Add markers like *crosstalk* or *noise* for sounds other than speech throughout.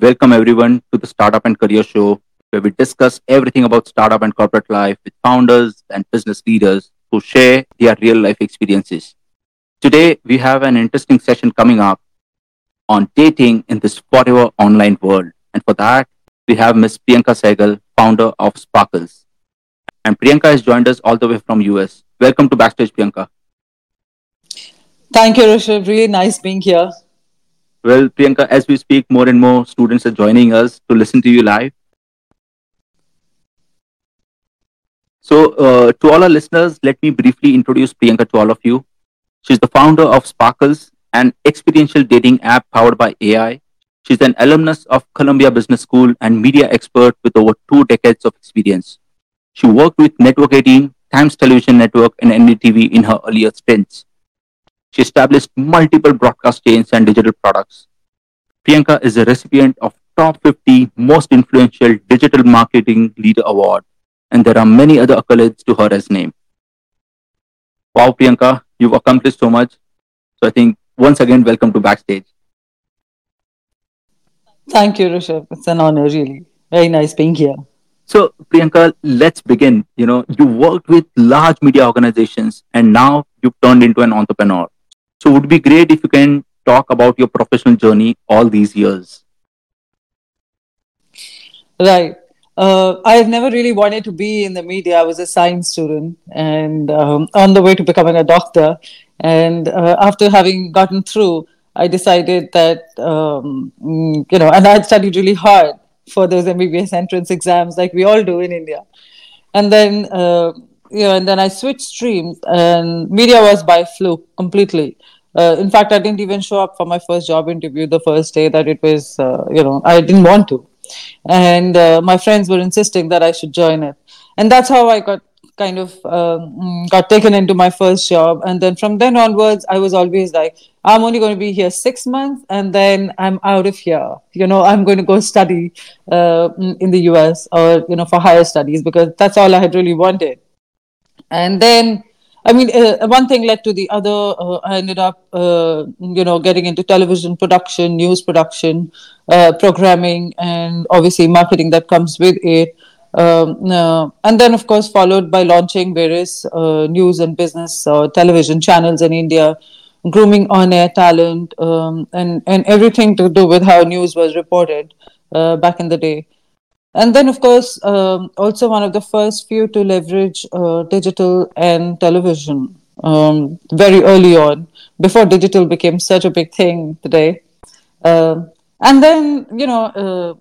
welcome everyone to the Startup and Career Show, where we discuss everything about startup and corporate life with founders and business leaders who share their real life experiences. Today, we have an interesting session coming up on dating in this forever online world. And for that, we have Ms. Priyanka Sehgal, founder of Sparkles. And Priyanka has joined us all the way from US. Welcome to Backstage, Priyanka. Thank you, Rishabh. Really nice being here. Well, Priyanka, as we speak, more and more students are joining us to listen to you live. So, uh, to all our listeners, let me briefly introduce Priyanka to all of you. She's the founder of Sparkles, an experiential dating app powered by AI. She's an alumnus of Columbia Business School and media expert with over two decades of experience. She worked with Network 18, Times Television Network, and NDTV in her earlier stints. She established multiple broadcast chains and digital products. Priyanka is a recipient of Top 50 Most Influential Digital Marketing Leader Award, and there are many other accolades to her as name. Wow, Priyanka, you've accomplished so much. So I think once again, welcome to Backstage. Thank you, Rishabh. It's an honor, really. Very nice being here. So, Priyanka, let's begin. You know, you worked with large media organizations and now you've turned into an entrepreneur. So, it would be great if you can talk about your professional journey all these years. Right. Uh, I've never really wanted to be in the media. I was a science student and um, on the way to becoming a doctor. And uh, after having gotten through, I decided that, um, you know, and I had studied really hard for those MBBS entrance exams, like we all do in India. And then, uh, you know, and then I switched streams, and media was by fluke completely. Uh, in fact, I didn't even show up for my first job interview the first day that it was, uh, you know, I didn't want to. And uh, my friends were insisting that I should join it. And that's how I got kind of um, got taken into my first job. And then from then onwards, I was always like, I'm only going to be here six months and then I'm out of here. You know, I'm going to go study uh, in the US or, you know, for higher studies because that's all I had really wanted. And then I mean, uh, one thing led to the other. Uh, I ended up, uh, you know, getting into television production, news production, uh, programming, and obviously marketing that comes with it. Um, uh, and then, of course, followed by launching various uh, news and business television channels in India, grooming on-air talent, um, and and everything to do with how news was reported back in the day. And then, of course, um, also one of the first few to leverage uh, digital and television um, very early on, before digital became such a big thing today. Uh, and then, you know, uh,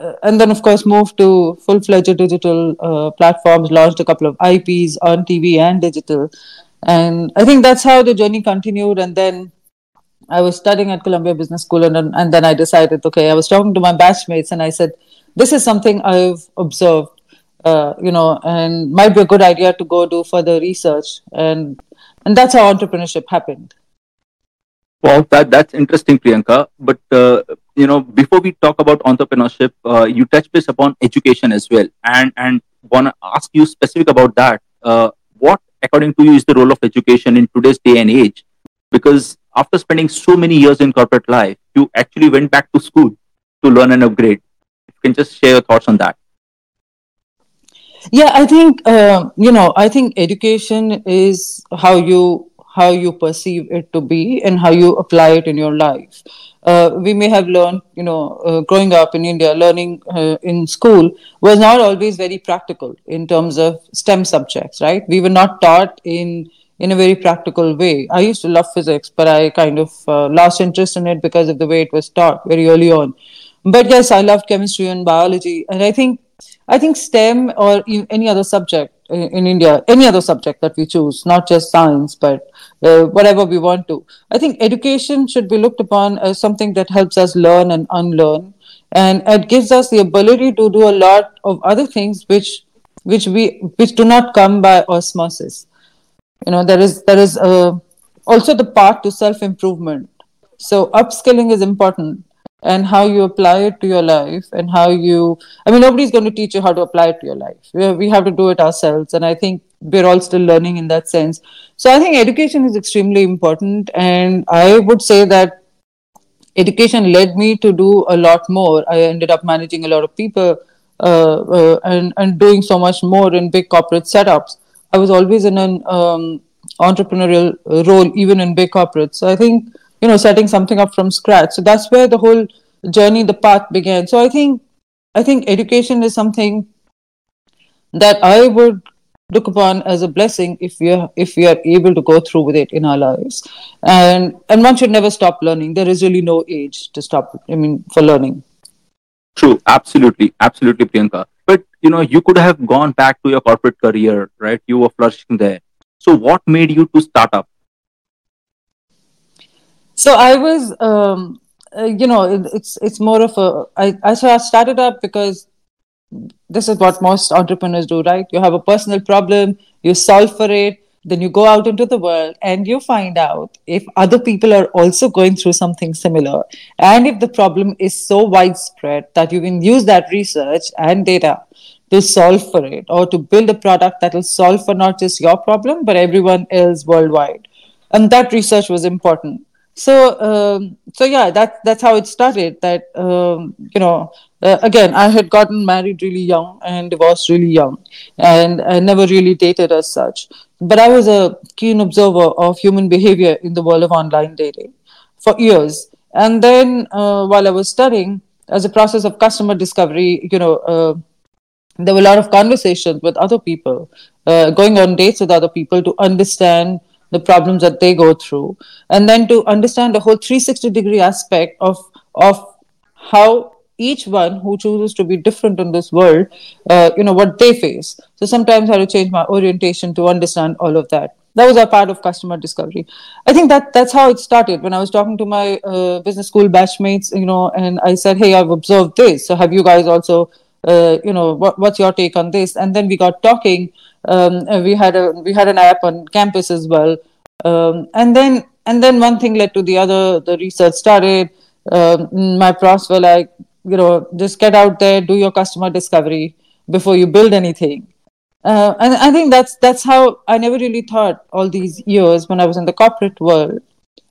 uh and then, of course, moved to full fledged digital uh, platforms, launched a couple of IPs on TV and digital. And I think that's how the journey continued. And then I was studying at Columbia Business School, and, and then I decided, okay, I was talking to my batchmates, and I said, this is something I've observed, uh, you know, and might be a good idea to go do further research, and and that's how entrepreneurship happened. Well, that that's interesting, Priyanka. But uh, you know, before we talk about entrepreneurship, uh, you touch base upon education as well, and and want to ask you specific about that. Uh, what, according to you, is the role of education in today's day and age? Because after spending so many years in corporate life, you actually went back to school to learn and upgrade. You can just share your thoughts on that. Yeah i think uh, you know i think education is how you how you perceive it to be and how you apply it in your life. Uh, we may have learned you know uh, growing up in india learning uh, in school was not always very practical in terms of stem subjects right? We were not taught in in a very practical way. I used to love physics, but I kind of uh, lost interest in it because of the way it was taught very early on. But yes i loved chemistry and biology and i think i think stem or any other subject in india any other subject that we choose not just science but uh, whatever we want to. I think education should be looked upon as something that helps us learn and unlearn and it gives us the ability to do a lot of other things which which we which do not come by osmosis you know there is there is uh, also the path to self improvement so upskilling is important and how you apply it to your life and how you i mean nobody's going to teach you how to apply it to your life we have to do it ourselves and i think we're all still learning in that sense so i think education is extremely important and i would say that education led me to do a lot more. I ended up managing a lot of people uh, uh, and and doing so much more in big corporate setups. I was always in an um, entrepreneurial role, even in big corporates. So I think you know setting something up from scratch. So that's where the whole journey, the path began. So I think I think education is something that I would look upon as a blessing if we are if we are able to go through with it in our lives and and one should never stop learning there is really no age to stop i mean for learning true absolutely absolutely priyanka but you know you could have gone back to your corporate career right? You were flourishing there. So what made you to start up? So i was um, uh, you know it, it's it's more of a I, I so i started up because this is what most entrepreneurs do, right? You have a personal problem, you solve for it, then you go out into the world and you find out if other people are also going through something similar. And if the problem is so widespread that you can use that research and data to solve for it or to build a product that will solve for not just your problem, but everyone else worldwide. And that research was important so um, so yeah that that's how it started that um, you know uh, again i had gotten married really young and divorced really young and i never really dated as such. But i was a keen observer of human behavior in the world of online dating for years. And then uh, while i was studying as a process of customer discovery you know uh, there were a lot of conversations with other people uh, going on dates with other people to understand the problems that they go through. And then to understand the whole 360 degree aspect of of how each one who chooses to be different in this world uh, you know what they face. So sometimes i had to change my orientation to understand all of that. That was a part of customer discovery. I think that that's how it started. When i was talking to my uh, business school batchmates you know and i said hey i've observed this. So have you guys also uh, you know what, what's your take on this? And then we got talking um, we had a we had an app on campus as well. Um, and then and then one thing led to the other the research started. Um, my profs were like you know just get out there do your customer discovery before you build anything. Uh, and i think that's that's how i never really thought all these years when i was in the corporate world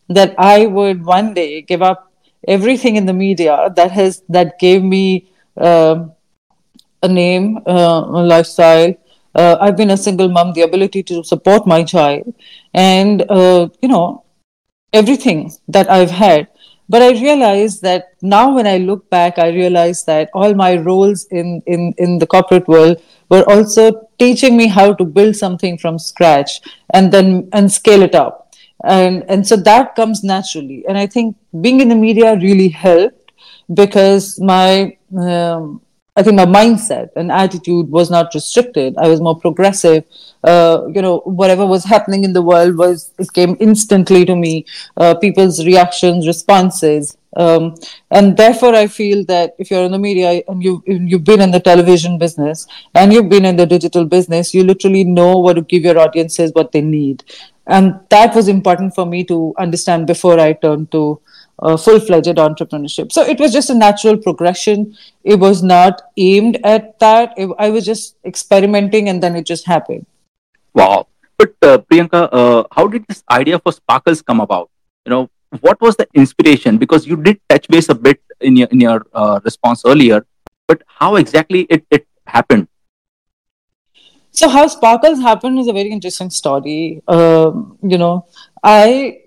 that i would one day give up everything in the media that has that gave me uh, a name uh, a lifestyle uh, I've been a single mom, the ability to support my child, and uh, you know everything that I've had. But I realized that now, when I look back, I realize that all my roles in in in the corporate world were also teaching me how to build something from scratch and then and scale it up and and so that comes naturally and i think being in the media really helped because my um, I think my mindset and attitude was not restricted. I was more progressive. Uh, you know, whatever was happening in the world was it came instantly to me. Uh, people's reactions, responses, um, and therefore I feel that if you're in the media and you you've been in the television business and you've been in the digital business, you literally know what to give your audiences what they need, and that was important for me to understand before I turned to uh, full-fledged entrepreneurship. So it was just a natural progression. It was not aimed at that. It, i was just experimenting and then it just happened. Wow. But uh, priyanka uh, how did this idea for sparkles come about? You know what was the inspiration? Because you did touch base a bit in your in your uh, response earlier but how exactly it, it happened? So how sparkles happened is a very interesting story. Um, you know i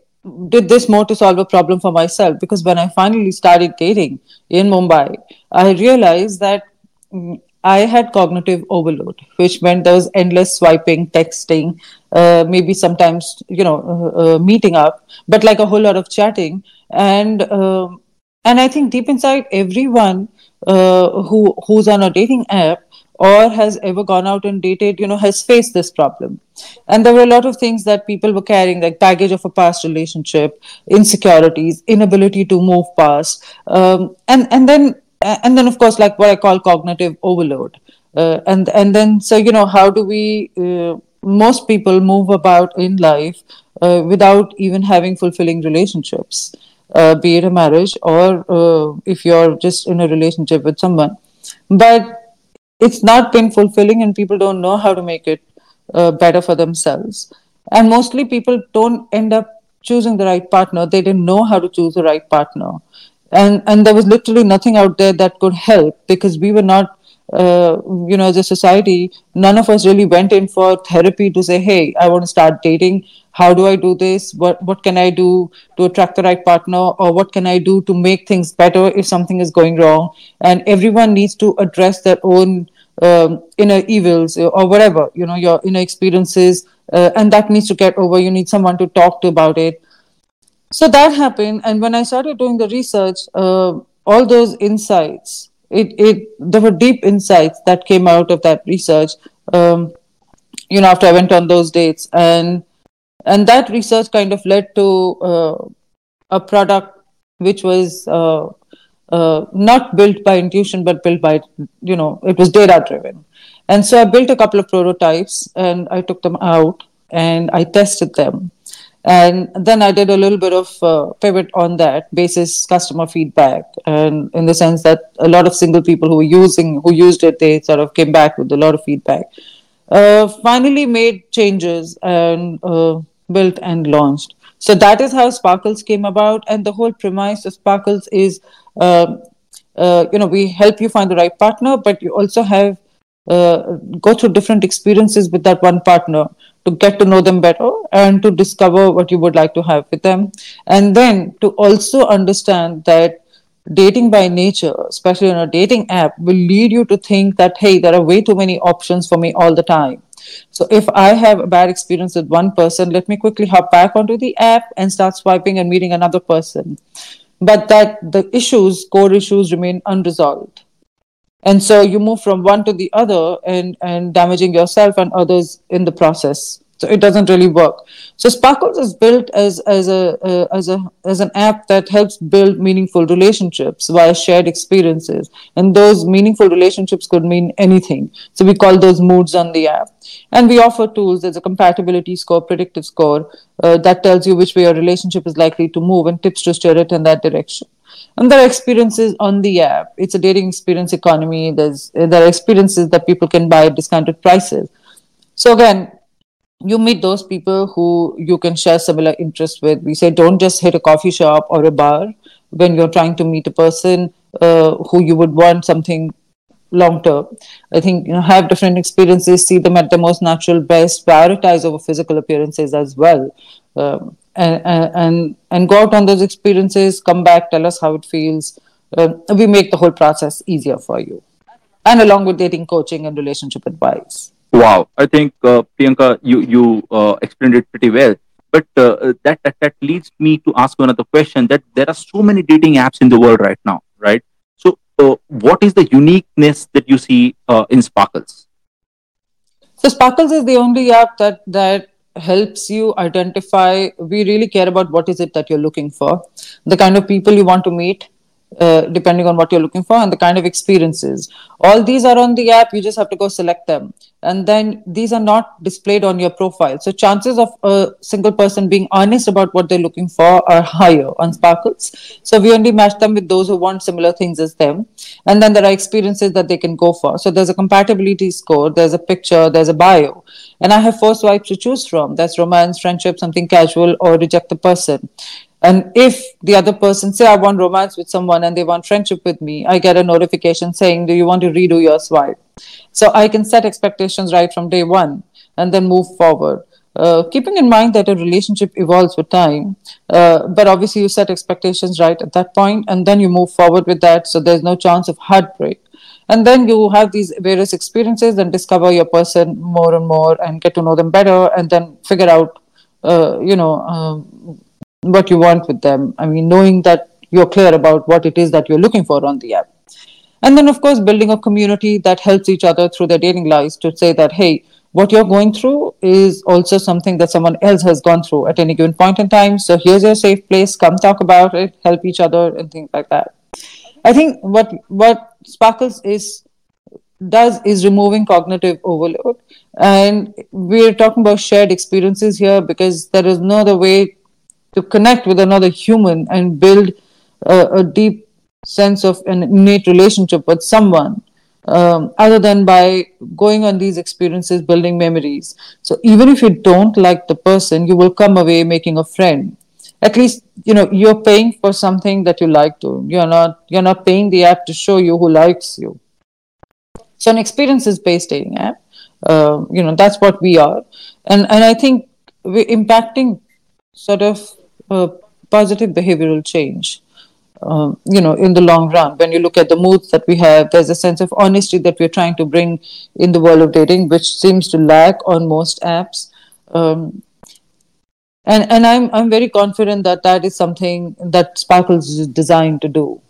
did this more to solve a problem for myself. Because when I finally started dating in Mumbai, I realized that mm, I had cognitive overload, which meant there was endless swiping, texting, uh, maybe sometimes you know uh, uh, meeting up, but like a whole lot of chatting, and um, and I think deep inside everyone uh, who who's on a dating app or has ever gone out and dated, you know, has faced this problem. And there were a lot of things that people were carrying, like baggage of a past relationship, insecurities, inability to move past, um, and and then and then of course, like what I call cognitive overload. Uh, and and then so you know, how do we? Uh, most people move about in life uh, without even having fulfilling relationships, uh, be it a marriage or uh, if you're just in a relationship with someone. But it's not been fulfilling and people don't know how to make it uh, better for themselves. And mostly people don't end up choosing the right partner. They didn't know how to choose the right partner. And and there was literally nothing out there that could help because we were not uh, you know as a society none of us really went in for therapy to say hey i want to start dating. How do i do this? What what can i do to attract the right partner? Or what can i do to make things better if something is going wrong? And everyone needs to address their own um, inner evils or whatever you know your inner experiences uh, and that needs to get over. You need someone to talk to about it. So that happened and when i started doing the research uh, all those insights it, it there were deep insights that came out of that research um, you know after i went on those dates. And and that research kind of led to uh, a product which was uh, not built by intuition but built by you know it was data driven and so i built a couple of prototypes and i took them out and i tested them. And then i did a little bit of uh, pivot on that basis customer feedback and in the sense that a lot of single people who were using who used it they sort of came back with a lot of feedback. Uh, finally made changes and uh, built and launched. So that is how sparkles came about and the whole premise of sparkles is you know we help you find the right partner but you also have uh, go through different experiences with that one partner to get to know them better and to discover what you would like to have with them and then to also understand that dating by nature especially in a dating app will lead you to think that hey there are way too many options for me all the time so if I have a bad experience with one person, let me quickly hop back onto the app and start swiping and meeting another person. But that the issues, core issues remain unresolved. And so you move from one to the other and, and damaging yourself and others in the process so it doesn't really work. So sparkles is built as as a uh, as a as an app that helps build meaningful relationships via shared experiences. And those meaningful relationships could mean anything. So we call those moods on the app. And we offer tools. There's a compatibility score predictive score uh, that tells you which way your relationship is likely to move and tips to steer it in that direction. And there are experiences on the app. It's a dating experience economy. There's there are experiences that people can buy at discounted prices. So again you meet those people who you can share similar interests with. We say don't just hit a coffee shop or a bar when you're trying to meet a person uh, who you would want something long term. I think you know have different experiences, see them at the most natural best, prioritize over physical appearances as well. Um, and, and and go out on those experiences, come back, tell us how it feels. Uh, we make the whole process easier for you, and along with dating coaching and relationship advice. Wow, I think uh, Priyanka, you you uh, explained it pretty well. But uh, that, that that leads me to ask another question. That there are so many dating apps in the world right now, right? So, uh, what is the uniqueness that you see uh, in Sparkles? So, Sparkles is the only app that that helps you identify. We really care about what is it that you're looking for, the kind of people you want to meet, uh, depending on what you're looking for and the kind of experiences. All these are on the app. You just have to go select them. And then these are not displayed on your profile. So chances of a single person being honest about what they're looking for are higher on Sparkles. So we only match them with those who want similar things as them. And then there are experiences that they can go for. So there's a compatibility score, there's a picture, there's a bio. And I have four swipes to choose from. That's romance, friendship, something casual, or reject the person. And if the other person say I want romance with someone and they want friendship with me, I get a notification saying, "Do you want to redo your swipe?" So I can set expectations right from day one and then move forward. Uh, keeping in mind that a relationship evolves with time, uh, but obviously you set expectations right at that point, and then you move forward with that, so there's no chance of heartbreak. And then you have these various experiences and discover your person more and more, and get to know them better, and then figure out, uh, you know, um, what you want with them. I mean, knowing that you're clear about what it is that you're looking for on the app. And then, of course, building a community that helps each other through their dating lives to say that, hey, what you're going through is also something that someone else has gone through at any given point in time. So here's your safe place. Come talk about it, help each other, and things like that. I think what what Sparkles is does is removing cognitive overload, and we're talking about shared experiences here because there is no other way to connect with another human and build a, a deep sense of an innate relationship with someone um, other than by going on these experiences, building memories. So even if you don't like the person, you will come away making a friend. at least you know you're paying for something that you like to you're not you're not paying the app to show you who likes you so an experiences based dating app uh, you know that's what we are and and i think we're impacting sort of positive behavioral change um, you know in the long run. When you look at the moods that we have there's a sense of honesty that we're trying to bring in the world of dating which seems to lack on most apps. Um, and and i'm i'm very confident that that is something that sparkles is designed to do.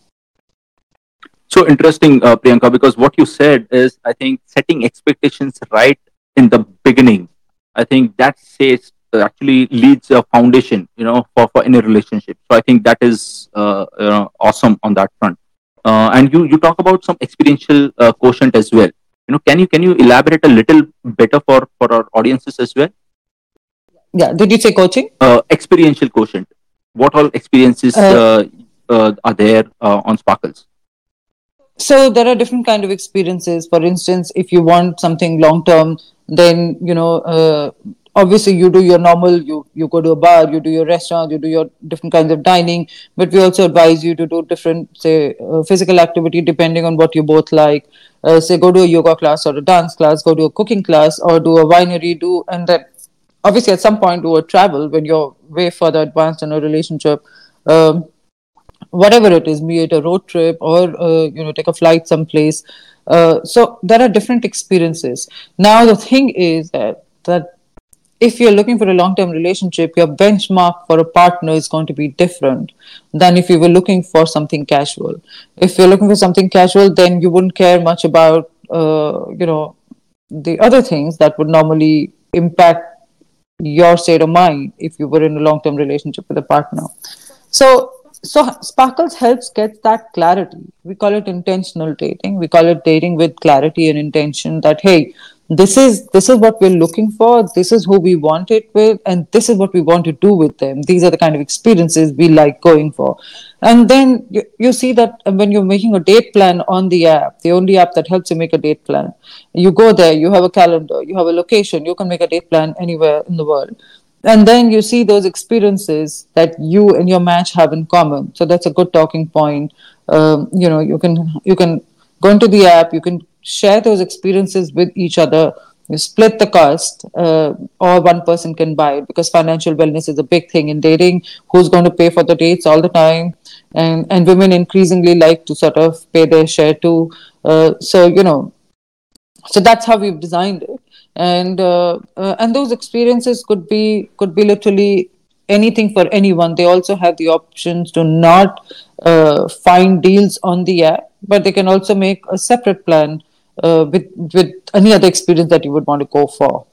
So interesting uh, priyanka because what you said is i think setting expectations right in the beginning. I think that says actually leads a foundation, you know, for, for any relationship. So I think that is uh, you know, awesome on that front. Uh, and you you talk about some experiential uh, quotient as well. You know, can you can you elaborate a little better for for our audiences as well? Yeah. Did you say coaching? Uh, experiential quotient. What all experiences uh, uh, uh, are there on Sparkles? So there are different kind of experiences. For instance, if you want something long term, then you know obviously you do your normal you you go to a bar you do your restaurant you do your different kinds of dining but we also advise you to do different say uh, physical activity depending on what you both like. Uh, say go to a yoga class or a dance class go to a cooking class or do a winery do and then obviously at some point do a travel when you're way further advanced in a relationship. Um, whatever it is be it a road trip or uh, you know take a flight someplace. Uh, so there are different experiences. Now the thing is that that if you're looking for a long term relationship, your benchmark for a partner is going to be different than if you were looking for something casual. If you're looking for something casual, then you wouldn't care much about, uh, you know, the other things that would normally impact your state of mind if you were in a long term relationship with a partner. So, so Sparkles helps get that clarity. We call it intentional dating. We call it dating with clarity and intention that, hey, this is this is what we're looking for this is who we want it with and this is what we want to do with them. These are the kind of experiences we like going for. And then you, you see that when you're making a date plan on the app the only app that helps you make a date plan you go there you have a calendar you have a location you can make a date plan anywhere in the world. And then you see those experiences that you and your match have in common. So that's a good talking point. Um, you know you can you can go into the app you can share those experiences with each other you split the cost uh, or one person can buy it because financial wellness is a big thing in dating. Who's going to pay for the dates all the time? And and women increasingly like to sort of pay their share too. Uh, so you know so that's how we've designed it. And uh, uh and those experiences could be could be literally anything for anyone. They also have the options to not uh, find deals on the app but they can also make a separate plan uh, with with any other experience that you would want to go for.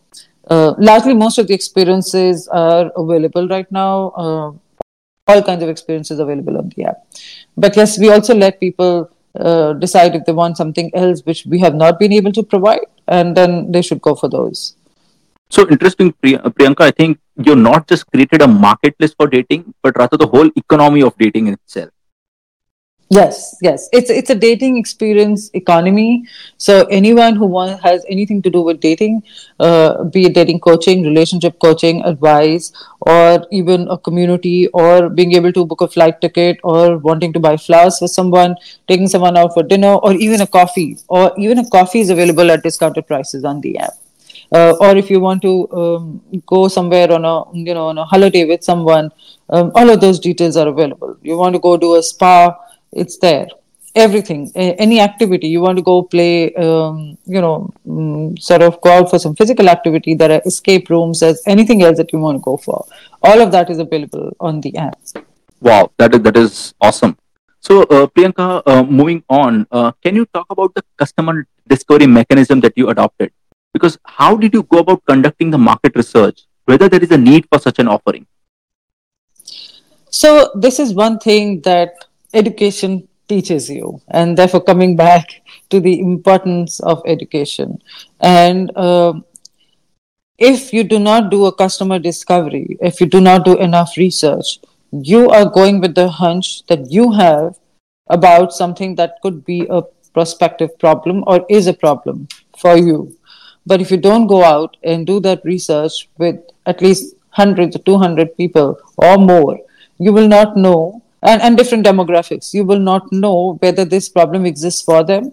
Uh, largely, most of the experiences are available right now. Uh, all kinds of experiences available on the app. But yes, we also let people uh, decide if they want something else which we have not been able to provide, and then they should go for those. So interesting, Priyanka. I think you're not just created a marketplace for dating, but rather the whole economy of dating itself. Yes, yes. It's it's a dating experience economy. So anyone who wants, has anything to do with dating, uh, be it dating coaching, relationship coaching, advice, or even a community, or being able to book a flight ticket, or wanting to buy flowers for someone, taking someone out for dinner, or even a coffee, or even a coffee is available at discounted prices on the app. Uh, or if you want to um, go somewhere on a you know on a holiday with someone, um, all of those details are available. You want to go to a spa it's there. Everything any activity. You want to go play um, you know um, sort of go out for some physical activity. There are escape rooms there's anything else that you want to go for. All of that is available on the app. Wow that is that is awesome. So uh, priyanka uh, moving on uh, can you talk about the customer discovery mechanism that you adopted? Because how did you go about conducting the market research whether there is a need for such an offering? So this is one thing that education teaches you and therefore coming back *laughs* to the importance of education. And uh, if you do not do a customer discovery if you do not do enough research you are going with the hunch that you have about something that could be a prospective problem or is a problem for you. But if you don't go out and do that research with at least hundreds or 200 people or more you will not know and, and different demographics. You will not know whether this problem exists for them.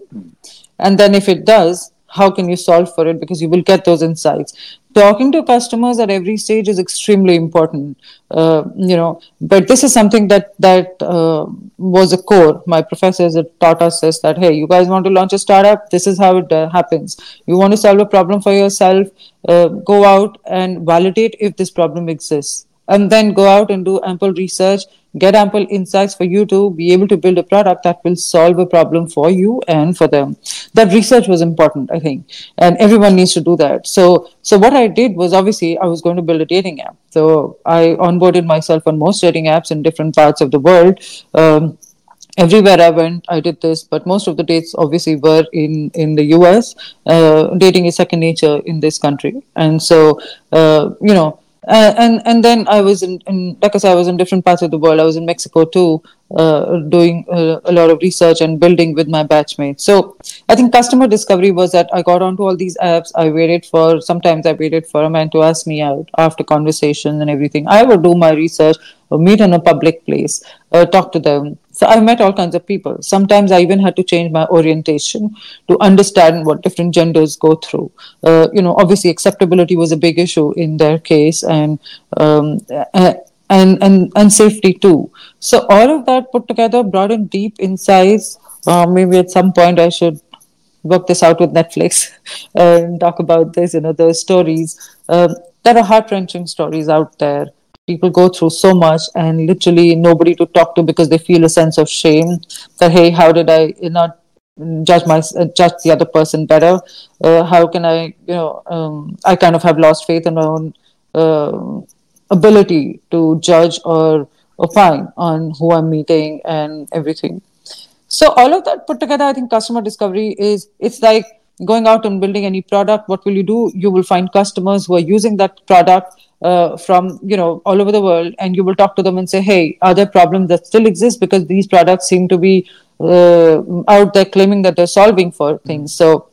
And then if it does how can you solve for it? Because you will get those insights. Talking to customers at every stage is extremely important uh, you know. But this is something that that uh, was a core. My professors taught us this that hey you guys want to launch a startup? This is how it uh, happens. You want to solve a problem for yourself? Uh, go out and validate if this problem exists and then go out and do ample research get ample insights for you to be able to build a product that will solve a problem for you and for them. That research was important i think and everyone needs to do that. So so what i did was obviously i was going to build a dating app. So i onboarded myself on most dating apps in different parts of the world. Um, everywhere I went, I did this, but most of the dates obviously were in in the US. Uh, dating is second nature in this country, and so uh, you know uh, and and then I was in, in like I said, I was in different parts of the world. I was in Mexico too, uh, doing uh, a lot of research and building with my batchmates. So I think customer discovery was that I got onto all these apps. I waited for sometimes I waited for a man to ask me out after conversations and everything. I would do my research, or meet in a public place, uh, talk to them. So I've met all kinds of people. Sometimes I even had to change my orientation to understand what different genders go through. Uh, you know, obviously acceptability was a big issue in their case, and um, and and and safety too. So all of that put together brought in deep insights. Uh, maybe at some point I should work this out with Netflix *laughs* and talk about this. You know, those stories. Um, there are heart wrenching stories out there people go through so much and literally nobody to talk to because they feel a sense of shame that hey how did i not judge my uh, judge the other person better? Uh, how can i you know um, i kind of have lost faith in my own uh, ability to judge or opine on who i'm meeting and everything. So all of that put together i think customer discovery is it's like going out and building any product what will you do? You will find customers who are using that product uh, from you know all over the world and you will talk to them and say hey are there problems that still exist? Because these products seem to be uh, out there claiming that they're solving for things. So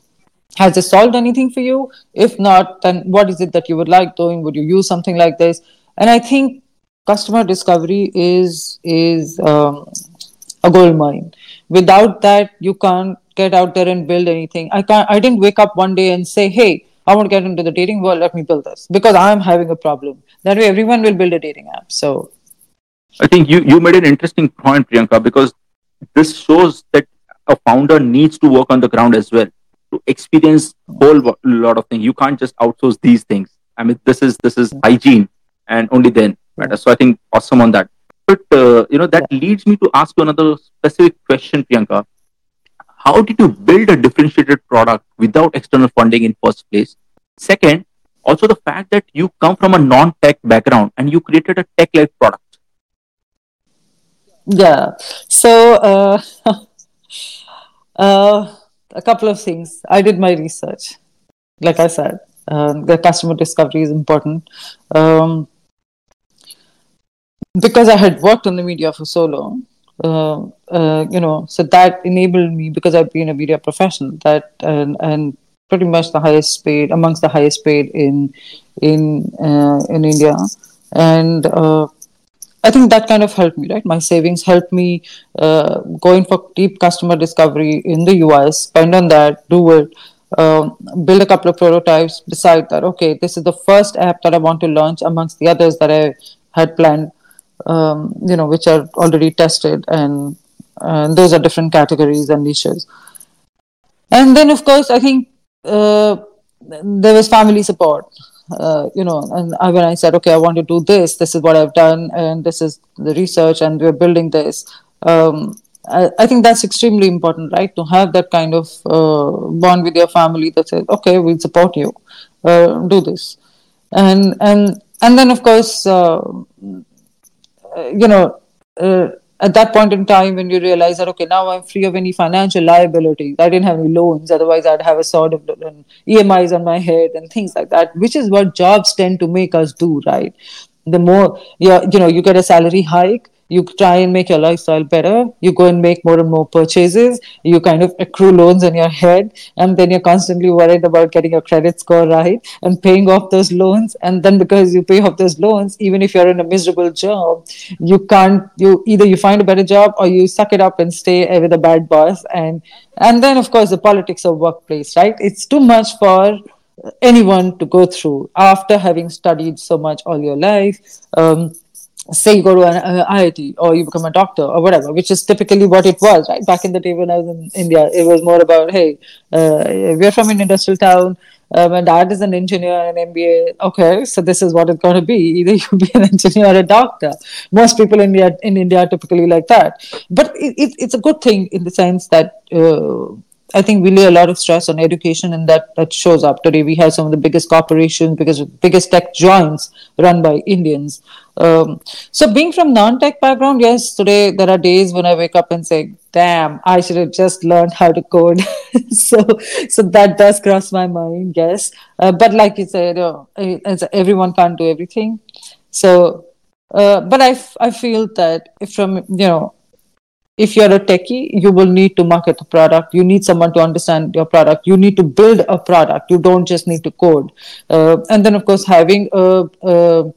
has it solved anything for you? If not then what is it that you would like doing? Would you use something like this? And i think customer discovery is is um, a gold mine. Without that you can't get out there and build anything i can't i didn't wake up one day and say hey I want to get into the dating world. Let me build this because I'm having a problem. That way, everyone will build a dating app. So, I think you you made an interesting point, Priyanka, because this shows that a founder needs to work on the ground as well to experience a whole lot of things. You can't just outsource these things. I mean, this is this is hygiene, and only then matter. So I think awesome on that. But uh, you know that leads me to ask you another specific question, Priyanka how did you build a differentiated product without external funding in first place? Second also the fact that you come from a non-tech background and you created a tech-led product. Yeah. So uh, *laughs* uh, a couple of things. I did my research. Like i said um, the customer discovery is important. Um, because i had worked on the media for so long uh, uh, you know, so that enabled me because I've been a media professional that and, and pretty much the highest paid amongst the highest paid in in uh, in India, and uh, I think that kind of helped me. Right, my savings helped me uh, going for deep customer discovery in the US. Spend on that, do it. Um, build a couple of prototypes, decide that okay, this is the first app that I want to launch amongst the others that I had planned um, you know, which are already tested, and uh, those are different categories and niches. And then, of course, I think uh, there was family support. Uh, you know, and I, when I said, okay, I want to do this, this is what I've done, and this is the research, and we're building this. Um, I, I, think that's extremely important, right? To have that kind of uh, bond with your family that says, okay, we'll support you, uh, do this, and and and then of course uh, you know, at that point in time when you realize that okay now i'm free of any financial liabilities i didn't have any loans otherwise i'd have a sort of emis on my head and things like that which is what jobs tend to make us do right? The more you know you get a salary hike you try and make your lifestyle better you go and make more and more purchases you kind of accrue loans in your head and then you're constantly worried about getting your credit score right and paying off those loans. And then because you pay off those loans even if you're in a miserable job you can't you either you find a better job or you suck it up and stay with a bad boss. And and then of course the politics of workplace right? It's too much for anyone to go through after having studied so much all your life. Um, say you go to an uh, IIT or you become a doctor or whatever, which is typically what it was, right? Back in the day when I was in India, it was more about, hey, uh, we're from an industrial town. Uh, my dad is an engineer and an MBA. Okay, so this is what it's going to be. *laughs* Either you be an engineer or a doctor. Most people in India, in India are typically like that. But it, it, it's a good thing in the sense that uh, I think we lay a lot of stress on education, and that that shows up today. We have some of the biggest corporations, because biggest tech giants run by Indians. Um, so, being from non-tech background, yes, today there are days when I wake up and say, "Damn, I should have just learned how to code." *laughs* so, so that does cross my mind, yes. Uh, but like you said, uh, everyone can't do everything. So, uh, but I, I feel that from you know if you're a techie, you will need to market the product. You need someone to understand your product. You need to build a product. You don't just need to code. Uh, and then, of course, having a, a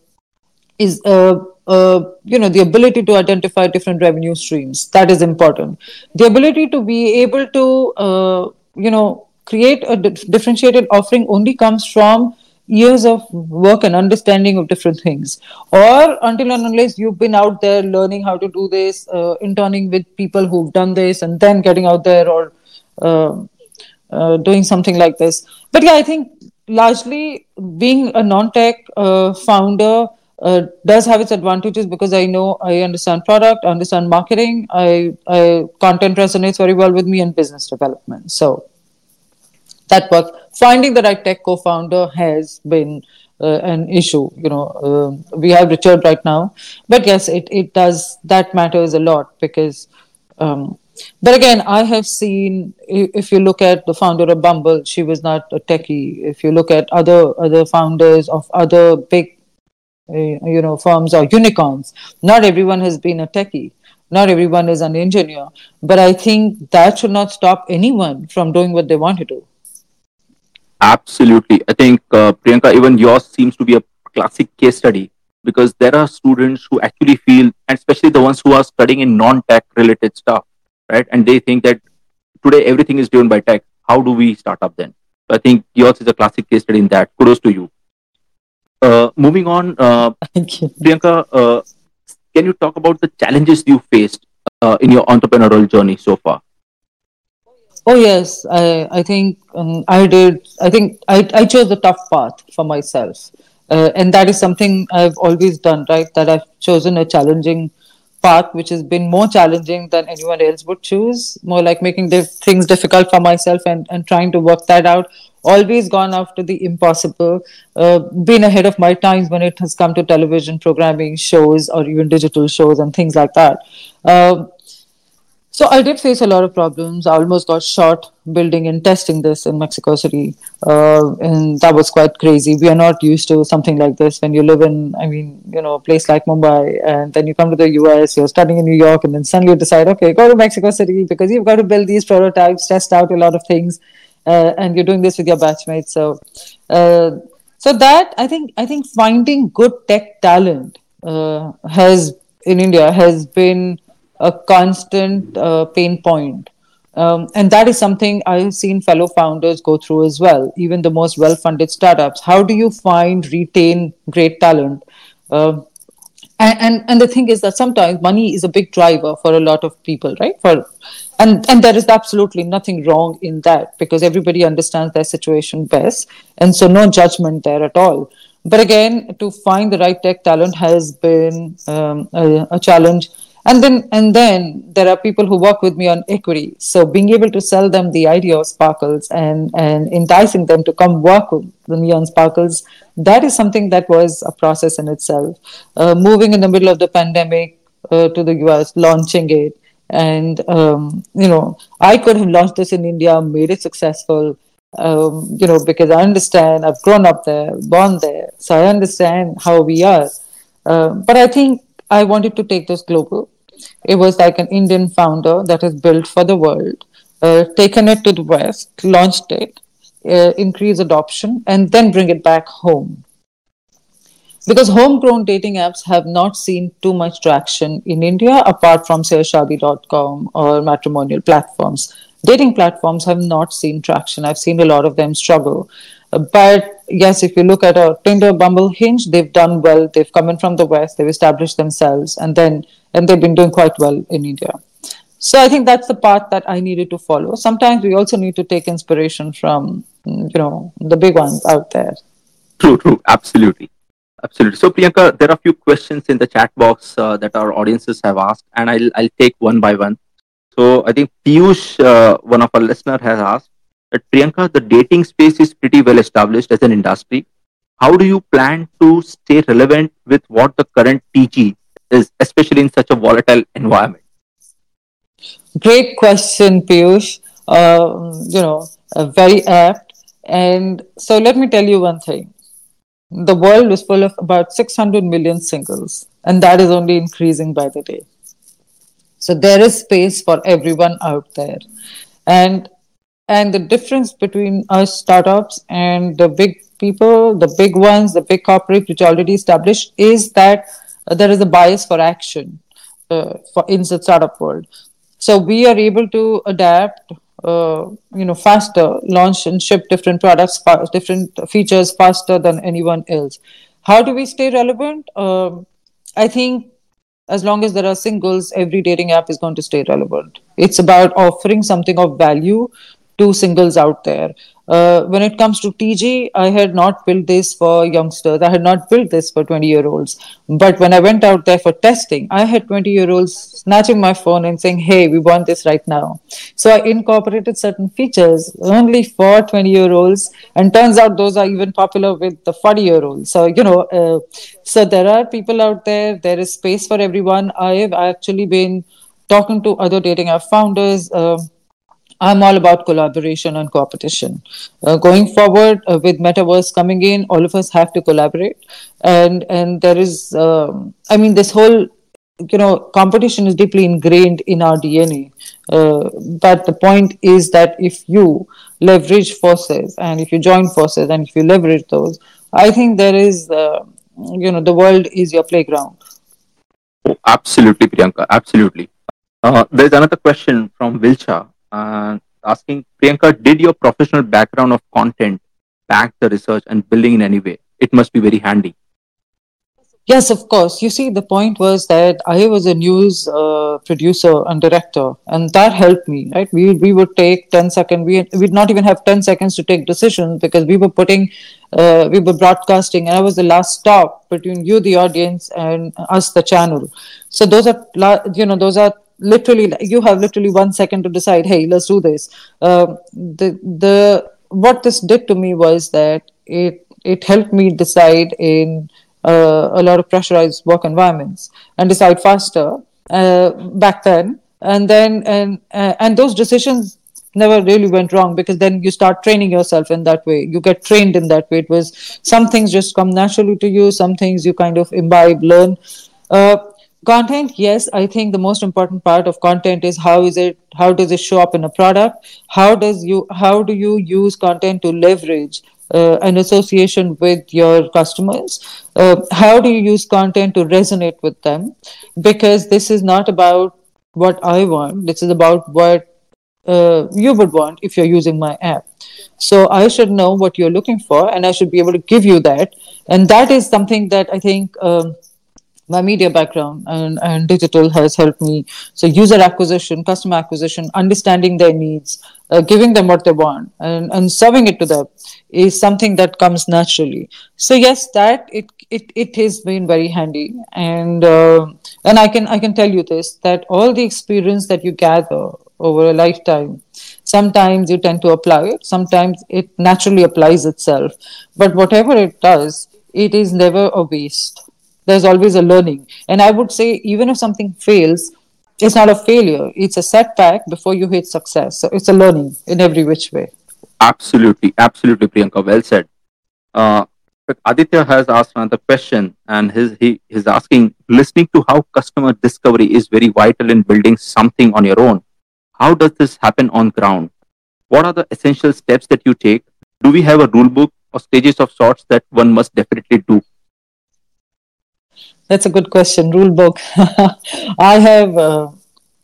is a, a, you know the ability to identify different revenue streams. That is important. The ability to be able to uh, you know create a differentiated offering only comes from years of work and understanding of different things or until and unless you've been out there learning how to do this uh, interning with people who've done this and then getting out there or uh, uh, doing something like this but yeah i think largely being a non-tech uh, founder uh, does have its advantages because i know i understand product I understand marketing I, I content resonates very well with me and business development so that works. Finding the right tech co-founder has been uh, an issue. You know, uh, we have Richard right now, but yes, it it does that matters a lot because. Um, but again, I have seen if you look at the founder of Bumble, she was not a techie. If you look at other other founders of other big, you know, firms or unicorns, not everyone has been a techie not everyone is an engineer but i think that should not stop anyone from doing what they want to do Absolutely. I think, uh, Priyanka, even yours seems to be a classic case study because there are students who actually feel, and especially the ones who are studying in non tech related stuff, right? And they think that today everything is driven by tech. How do we start up then? So I think yours is a classic case study in that. Kudos to you. Uh, moving on, uh, Thank you. Priyanka, uh, can you talk about the challenges you faced uh, in your entrepreneurial journey so far? Oh yes, I I think um, I did. I think I I chose the tough path for myself, uh, and that is something I've always done. Right, that I've chosen a challenging path, which has been more challenging than anyone else would choose. More like making dif- things difficult for myself and and trying to work that out. Always gone after the impossible. Uh, been ahead of my times when it has come to television programming shows or even digital shows and things like that. Uh, so I did face a lot of problems. I almost got shot building and testing this in Mexico City, uh, and that was quite crazy. We are not used to something like this when you live in, I mean, you know, a place like Mumbai, and then you come to the US, you're studying in New York, and then suddenly you decide, okay, go to Mexico City because you've got to build these prototypes, test out a lot of things, uh, and you're doing this with your batchmates. So, uh, so that I think I think finding good tech talent uh, has in India has been a constant uh, pain point. Um, and that is something I've seen fellow founders go through as well, even the most well funded startups. How do you find, retain great talent? Uh, and, and, and the thing is that sometimes money is a big driver for a lot of people, right? For and and there is absolutely nothing wrong in that because everybody understands their situation best, and so no judgment there at all. But again, to find the right tech talent has been um, a, a challenge and then and then there are people who work with me on equity. So being able to sell them the idea of sparkles and and enticing them to come work with me on sparkles that is something that was a process in itself. Uh, moving in the middle of the pandemic uh, to the us launching it. And um, you know i could have launched this in india made it successful um, you know because i understand i've grown up there born there so i understand how we are. Uh, but i think I wanted to take this global. It was like an Indian founder that is built for the world, uh, taken it to the West, launched it, uh, increase adoption, and then bring it back home because homegrown dating apps have not seen too much traction in India apart from say Shaadi.com or matrimonial platforms. Dating platforms have not seen traction. I've seen a lot of them struggle. Uh, But yes, if you look at a Tinder, Bumble, Hinge, they've done well. They've come in from the West, they've established themselves, and then and they've been doing quite well in India. So I think that's the path that I needed to follow. Sometimes we also need to take inspiration from mm, you know the big ones out there. True, true. Absolutely. Absolutely. So, Priyanka, there are a few questions in the chat box uh, that our audiences have asked, and I'll, I'll take one by one. So, I think Piyush, uh, one of our listeners, has asked that Priyanka, the dating space is pretty well established as an industry. How do you plan to stay relevant with what the current TG is, especially in such a volatile environment? Great question, Piyush. Um, you know, uh, very apt. And so let me tell you one thing. The world is full of about 600 million singles, and that is only increasing by the day. So there is space for everyone out there. And and the difference between us startups and the big people, the big ones, the big corporates which already established, is that uh, there is a bias for action uh, for in the startup world. So we are able to adapt, uh, you know, faster, launch and ship different products, fa- different features faster than anyone else. How do we stay relevant? Um, I think as long as there are singles, every dating app is going to stay relevant. It's about offering something of value to singles out there. Uh, when it comes to TG, I had not built this for youngsters. I had not built this for 20 year olds. But when I went out there for testing, I had 20 year olds snatching my phone and saying, Hey, we want this right now. So I incorporated certain features only for 20 year olds. And turns out those are even popular with the 40 year olds. So, you know, uh, so there are people out there, there is space for everyone. I have actually been talking to other dating app founders. Uh, I'm all about collaboration and competition. Uh, going forward uh, with metaverse coming in, all of us have to collaborate, and and there is, um, I mean, this whole you know competition is deeply ingrained in our DNA. Uh, but the point is that if you leverage forces and if you join forces and if you leverage those, I think there is, uh, you know, the world is your playground. Oh, absolutely, Priyanka. Absolutely. Uh, there's another question from Vilcha uh, asking Priyanka, did your professional background of content back the research and building in any way? It must be very handy. Yes, of course. You see, the point was that I was a news uh, producer and director, and that helped me, right? We, we would take 10 seconds, we, we'd not even have 10 seconds to take decisions because we were putting, uh, we were broadcasting, and I was the last stop between you, the audience, and us, the channel. So those are, you know, those are literally, you have literally one second to decide, hey, let's do this. Um the, the, what this did to me was that it, it helped me decide in uh, a lot of pressurized work environments and decide faster uh, back then. And then and uh, and those decisions never really went wrong because then you start training yourself in that way. You get trained in that way. It was some things just come naturally to you some things you kind of imbibe learn. Uh, content yes i think the most important part of content is how is it how does it show up in a product? How does you how do you use content to leverage uh, an association with your customers? Uh, how do you use content to resonate with them? Because this is not about what i want this is about what uh, you would want if you're using my app. So i should know what you're looking for and i should be able to give you that. And that is something that i think um, my media background and, and digital has helped me. So user acquisition, customer acquisition, understanding their needs, uh, giving them what they want, and, and serving it to them is something that comes naturally. So yes, that it it, it has been very handy, and uh, and I can I can tell you this that all the experience that you gather over a lifetime sometimes you tend to apply it sometimes it naturally applies itself but whatever it does it is never a waste there's always a learning. And I would say, even if something fails, it's not a failure, it's a setback before you hit success. So it's a learning in every which way. Absolutely, absolutely, Priyanka. Well said. Uh, Aditya has asked another question, and his, he is asking, listening to how customer discovery is very vital in building something on your own. How does this happen on ground? What are the essential steps that you take? Do we have a rule book or stages of sorts that one must definitely do? That's a good question. Rule book. *laughs* I have uh,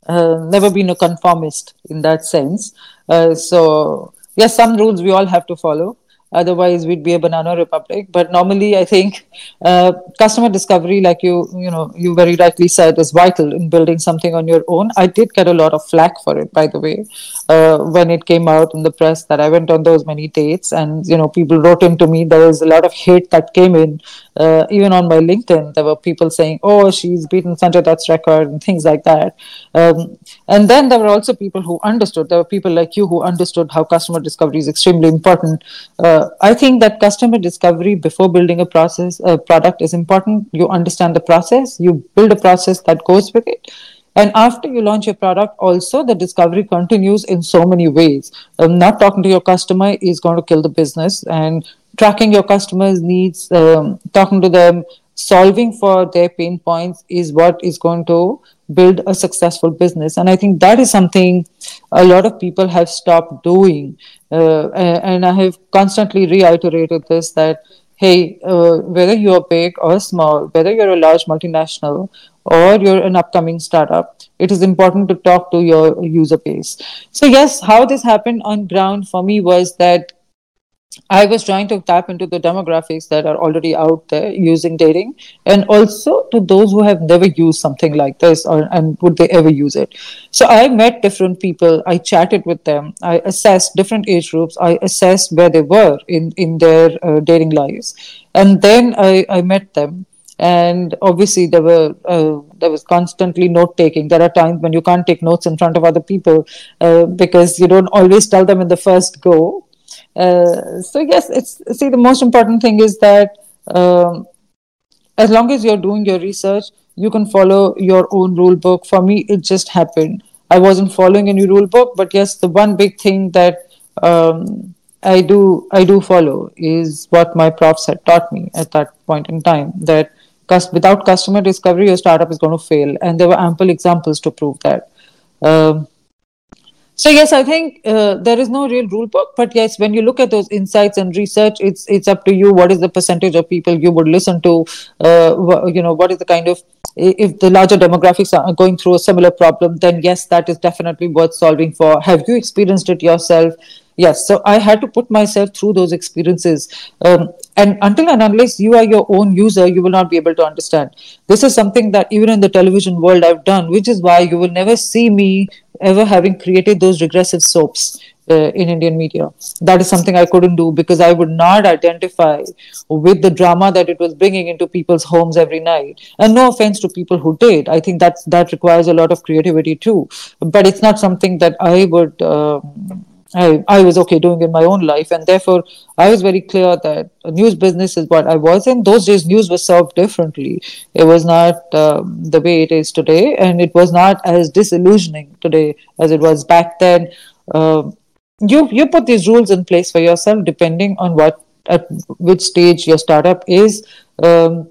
uh, never been a conformist in that sense. Uh, so, yes, some rules we all have to follow otherwise we'd be a banana republic. But normally i think uh, customer discovery like you you know you very rightly said is vital in building something on your own. I did get a lot of flack for it by the way uh, when it came out in the press that i went on those many dates and you know people wrote into me. There was a lot of hate that came in uh, even on my linkedin. There were people saying oh she's beaten sanjay dutt's record and things like that. Um, and then there were also people who understood. There were people like you who understood how customer discovery is extremely important uh, I think that customer discovery before building a process, a product is important. You understand the process, you build a process that goes with it. And after you launch your product, also the discovery continues in so many ways. Um, not talking to your customer is going to kill the business, and tracking your customers' needs, um, talking to them, solving for their pain points is what is going to build a successful business. And I think that is something a lot of people have stopped doing. Uh, and I have constantly reiterated this that, hey, uh, whether you're big or small, whether you're a large multinational or you're an upcoming startup, it is important to talk to your user base. So, yes, how this happened on ground for me was that I was trying to tap into the demographics that are already out there using dating. And also to those who have never used something like this or and would they ever use it. So I met different people, I chatted with them, I assessed different age groups, I assessed where they were in, in their uh, dating lives. And then I, I met them. And obviously there were uh, there was constantly note taking. There are times when you can't take notes in front of other people uh, because you don't always tell them in the first go uh, so yes, it's see the most important thing is that um, as long as you're doing your research, you can follow your own rule book. For me, it just happened. I wasn't following any rule book, but yes, the one big thing that um, I do I do follow is what my profs had taught me at that point in time that without customer discovery, your startup is going to fail, and there were ample examples to prove that. Um, so yes, I think uh, there is no real rule book, but yes, when you look at those insights and research, it's it's up to you. What is the percentage of people you would listen to? Uh, you know, what is the kind of if the larger demographics are going through a similar problem, then yes, that is definitely worth solving for. Have you experienced it yourself? Yes. So I had to put myself through those experiences. Um, and until and unless you are your own user, you will not be able to understand. This is something that even in the television world I've done, which is why you will never see me ever having created those regressive soaps uh, in Indian media. That is something I couldn't do because I would not identify with the drama that it was bringing into people's homes every night. And no offense to people who did, I think that that requires a lot of creativity too. But it's not something that I would. Um, I, I was okay doing in my own life. And therefore, I was very clear that news business is what I was in. Those days, news was served differently. It was not um, the way it is today, and it was not as disillusioning today as it was back then. Uh, you you put these rules in place for yourself depending on what at which stage your startup is. Um,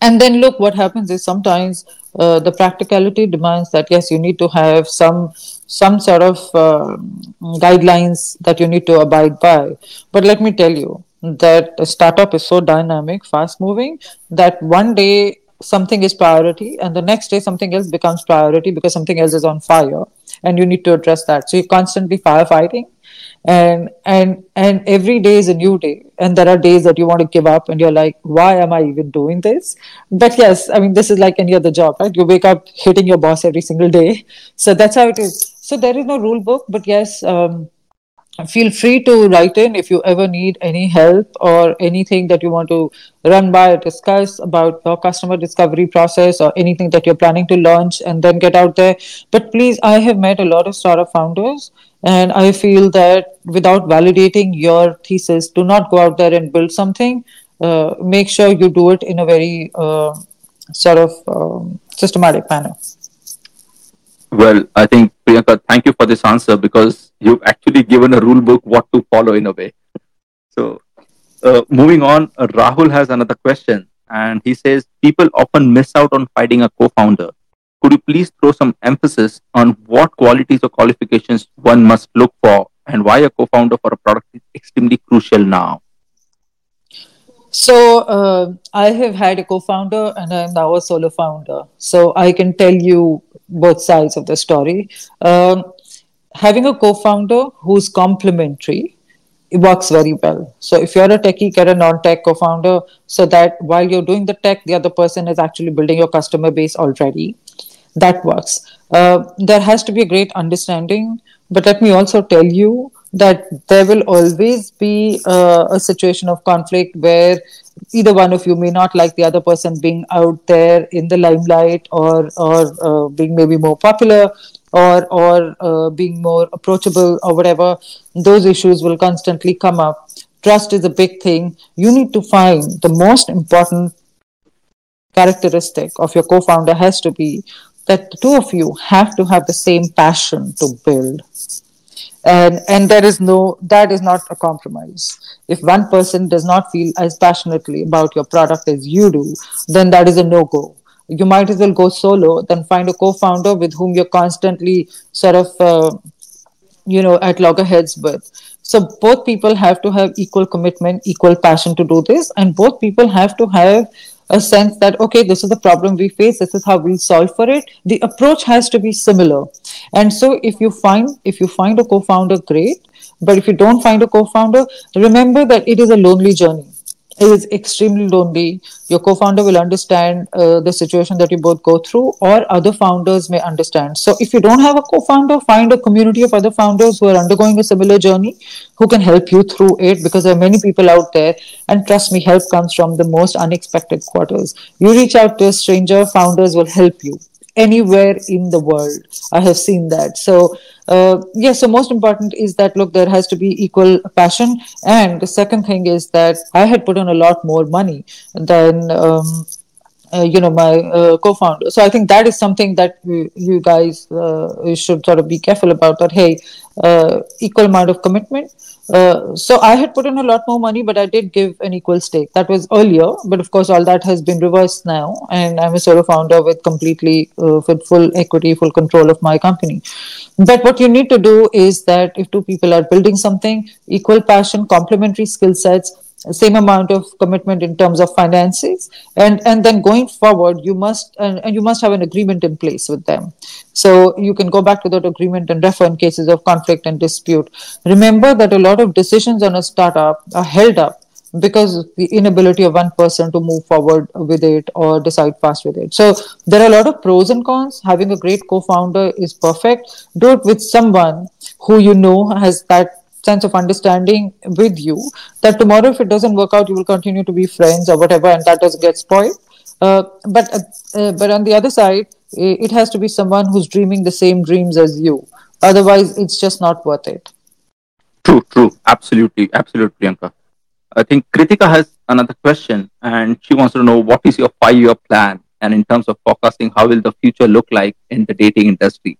and then look what happens is sometimes uh, the practicality demands that yes you need to have some some sort of uh, guidelines that you need to abide by. But let me tell you that a startup is so dynamic fast moving that one day something is priority and the next day something else becomes priority because something else is on fire and you need to address that. So you're constantly firefighting and and and every day is a new day and there are days that you want to give up and you're like why am i even doing this? But yes i mean this is like any other job right? You wake up hitting your boss every single day. So that's how it is so there is no rule book but yes um, feel free to write in if you ever need any help or anything that you want to run by or discuss about your customer discovery process or anything that you're planning to launch and then get out there but please i have met a lot of startup founders and I feel that without validating your thesis, do not go out there and build something. Uh, make sure you do it in a very uh, sort of um, systematic manner. Well, I think Priyanka, thank you for this answer because you've actually given a rule book what to follow in a way. So, Uh, moving on, uh, Rahul has another question, and he says people often miss out on finding a co-founder. Could you please throw some emphasis on what qualities or qualifications one must look for, and why a co-founder for a product is extremely crucial now? So uh, I have had a co-founder and I'm now a solo founder. So I can tell you both sides of the story. Um, having a co-founder who's complementary it works very well. So if you're a techie, get a non-tech co-founder so that while you're doing the tech, the other person is actually building your customer base already. That works. Uh, there has to be a great understanding, but let me also tell you that there will always be uh, a situation of conflict where either one of you may not like the other person being out there in the limelight or or uh, being maybe more popular or or uh, being more approachable or whatever those issues will constantly come up. Trust is a big thing. You need to find the most important characteristic of your co-founder has to be that the two of you have to have the same passion to build and and there is no that is not a compromise. If one person does not feel as passionately about your product as you do then that is a no go you might as well go solo than find a co-founder with whom you're constantly sort of uh, you know at loggerheads with. So both people have to have equal commitment equal passion to do this and both people have to have a sense that okay this is the problem we face this is how we'll solve for it. The approach has to be similar. And so if you find if you find a co-founder great. But if you don't find a co-founder remember that it is a lonely journey is extremely lonely. Your co founder will understand uh, the situation that you both go through, or other founders may understand. So, if you don't have a co founder, find a community of other founders who are undergoing a similar journey who can help you through it because there are many people out there. And trust me, help comes from the most unexpected quarters. You reach out to a stranger, founders will help you anywhere in the world. I have seen that. So, uh, yes, yeah, so most important is that look, there has to be equal passion. And the second thing is that I had put on a lot more money than. Um, uh, you know my uh, co-founder so i think that is something that you, guys uh, should sort of be careful about that hey uh, equal amount of commitment uh, so I had put in a lot more money, but I did give an equal stake. That was earlier, but of course, all that has been reversed now, and I'm a solo founder with completely uh, with full equity, full control of my company. But what you need to do is that if two people are building something, equal passion, complementary skill sets, same amount of commitment in terms of finances. And and then going forward you must and, and you must have an agreement in place with them. So you can go back to that agreement and refer in cases of conflict and dispute. Remember that a lot of decisions on a startup are held up because the inability of one person to move forward with it or decide fast with it. So there are a lot of pros and cons. Having a great co-founder is perfect. Do it with someone who you know has that sense of understanding with you that tomorrow if it doesn't work out you will continue to be friends or whatever and that doesn't get spoiled. Uh, but uh, uh, but on the other side it has to be someone who's dreaming the same dreams as you. Otherwise it's just not worth it. True true. Absolutely absolutely priyanka. I think kritika has another question and she wants to know what is your five year plan? And in terms of forecasting how will the future look like in the dating industry?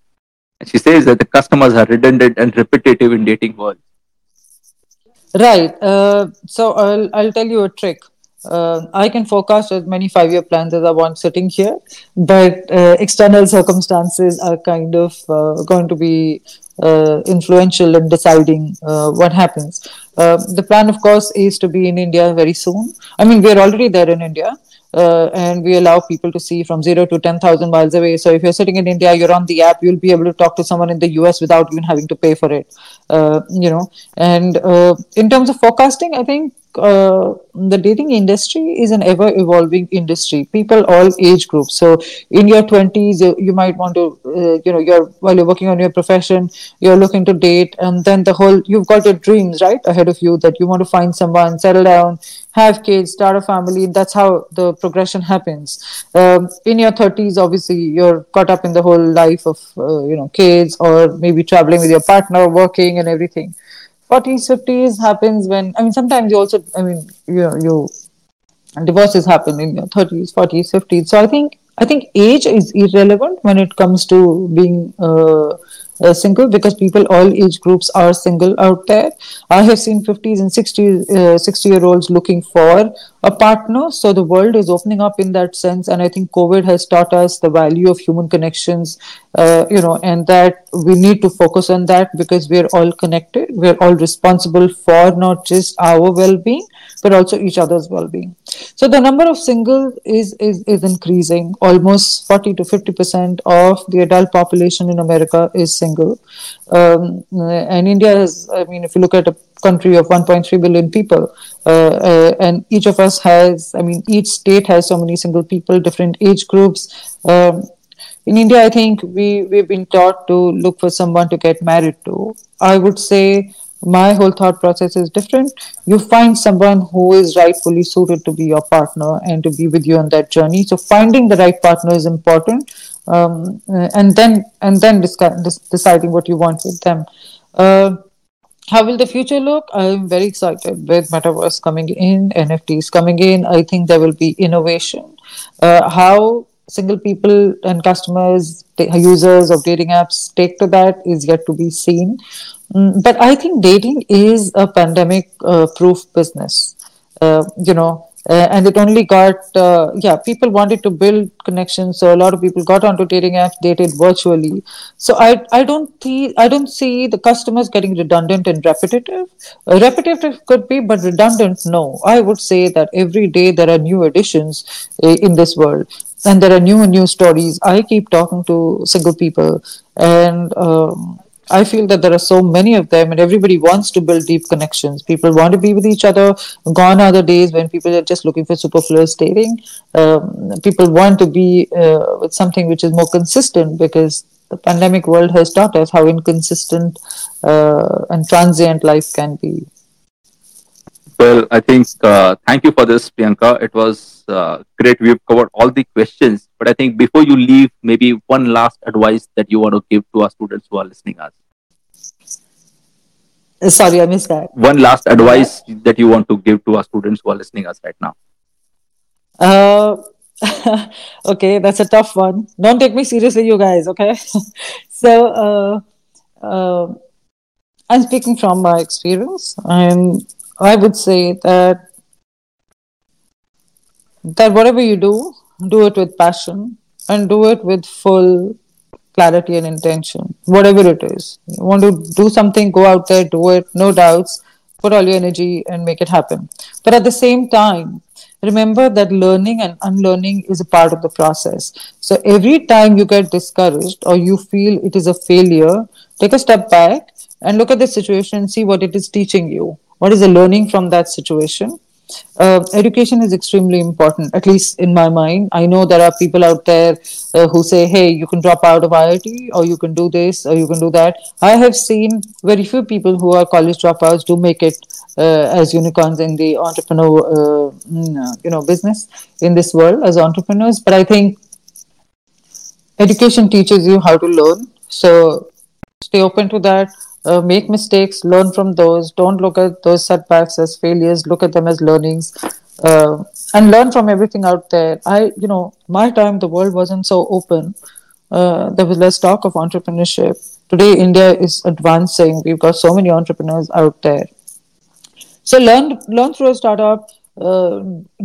And she says that the customers are redundant and repetitive in dating world Right. Uh, so I'll, I'll tell you a trick. Uh, I can forecast as many five year plans as I want sitting here, but uh, external circumstances are kind of uh, going to be uh, influential in deciding uh, what happens. the plan, of course, is to be in India very soon. I mean, we're already there in India. Uh, and we allow people to see from zero to 10,000 miles away. So if you're sitting in India, you're on the app, you'll be able to talk to someone in the US without even having to pay for it. Uh, you know, and uh, in terms of forecasting, I think uh, the dating industry is an ever evolving industry. People all age groups. So in your 20s you, you might want to uh, you know you're while you're working on your profession you're looking to date and then the whole you've got your dreams right ahead of you that you want to find someone settle down have kids start a family. That's how the progression happens. Um, in your 30s obviously you're caught up in the whole life of uh, you know kids or maybe traveling with your partner working and everything 40s 50s happens when i mean sometimes you also i mean you know you divorces happen in your 30s 40s 50s so i think i think age is irrelevant when it comes to being uh, uh, single because people all age groups are single out there. I have seen 50s and 60, uh, 60 year olds looking for a partner. So the world is opening up in that sense. And I think COVID has taught us the value of human connections, uh, you know, and that we need to focus on that because we're all connected. We're all responsible for not just our well being, but also each other's well being. So the number of single is, is, is increasing. Almost 40 to 50% of the adult population in America is single. Um, and India is, I mean, if you look at a country of 1.3 billion people, uh, uh, and each of us has, I mean, each state has so many single people, different age groups. Um, in India, I think we, we've been taught to look for someone to get married to. I would say my whole thought process is different. You find someone who is rightfully suited to be your partner and to be with you on that journey. So finding the right partner is important, um, and then and then discuss, deciding what you want with them. Uh, how will the future look? I'm very excited with metaverse coming in, NFTs coming in. I think there will be innovation. Uh, how single people and customers, users of dating apps take to that is yet to be seen. Mm, but I think dating is a pandemic uh, proof business. Uh, you know, uh, and it only got uh, yeah people wanted to build connections so a lot of people got onto dating apps dated virtually. So i i don't see i don't see the customers getting redundant and repetitive. Uh, repetitive could be but redundant no. I would say that every day there are new additions uh, in this world. And there are new and new stories. I keep talking to single people and um, I feel that there are so many of them, and everybody wants to build deep connections. People want to be with each other. Gone are the days when people are just looking for superfluous dating. Um, people want to be uh, with something which is more consistent because the pandemic world has taught us how inconsistent uh, and transient life can be. Well, I think uh, thank you for this, Priyanka. It was uh, great. We've covered all the questions, but I think before you leave, maybe one last advice that you want to give to our students who are listening us. Sorry, I missed that. One last advice yeah. that you want to give to our students who are listening us right now. Uh, *laughs* okay, that's a tough one. Don't take me seriously, you guys. Okay, *laughs* so uh, uh, I'm speaking from my experience, and I would say that that whatever you do, do it with passion and do it with full clarity and intention, whatever it is. You want to do something, go out there, do it, no doubts, put all your energy and make it happen. But at the same time, remember that learning and unlearning is a part of the process. So every time you get discouraged or you feel it is a failure, take a step back and look at the situation and see what it is teaching you what is the learning from that situation uh, education is extremely important at least in my mind. I know there are people out there uh, who say hey you can drop out of iit or you can do this or you can do that. I have seen very few people who are college dropouts do make it uh, as unicorns in the entrepreneur uh, mm, you know business in this world as entrepreneurs. But i think education teaches you how to learn. So stay open to that uh, make mistakes, learn from those. Don't look at those setbacks as failures. Look at them as learnings, uh, and learn from everything out there. I, you know, my time the world wasn't so open. Uh, there was less talk of entrepreneurship. Today, India is advancing. We've got so many entrepreneurs out there. So learn learn through a startup. Uh,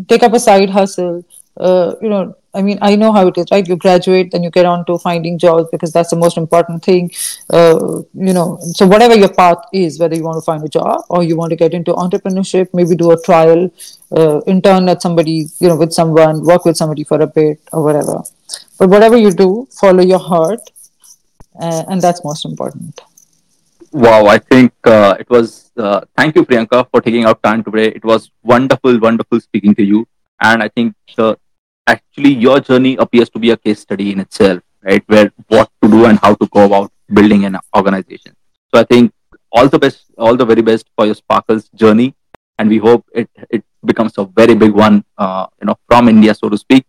take up a side hustle. Uh, you know, I mean, I know how it is, right? You graduate, then you get on to finding jobs because that's the most important thing. Uh, you know, so whatever your path is, whether you want to find a job or you want to get into entrepreneurship, maybe do a trial, uh, intern at somebody, you know, with someone, work with somebody for a bit or whatever. But whatever you do, follow your heart, uh, and that's most important. Wow, I think uh, it was. Uh, thank you, Priyanka, for taking out time today. It was wonderful, wonderful speaking to you. And I think the actually your journey appears to be a case study in itself, right? Where what to do and how to go about building an organization. So I think all the best, all the very best for your Sparkles journey, and we hope it it becomes a very big one, uh, you know, from India, so to speak,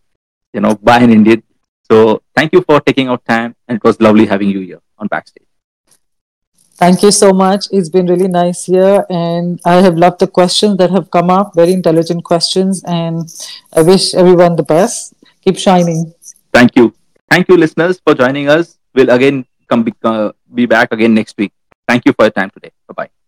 you know, by an Indian. So thank you for taking out time, and it was lovely having you here on backstage. Thank you so much. It's been really nice here, and I have loved the questions that have come up. Very intelligent questions, and I wish everyone the best. Keep shining. Thank you. Thank you, listeners, for joining us. We'll again come be, uh, be back again next week. Thank you for your time today. Bye bye.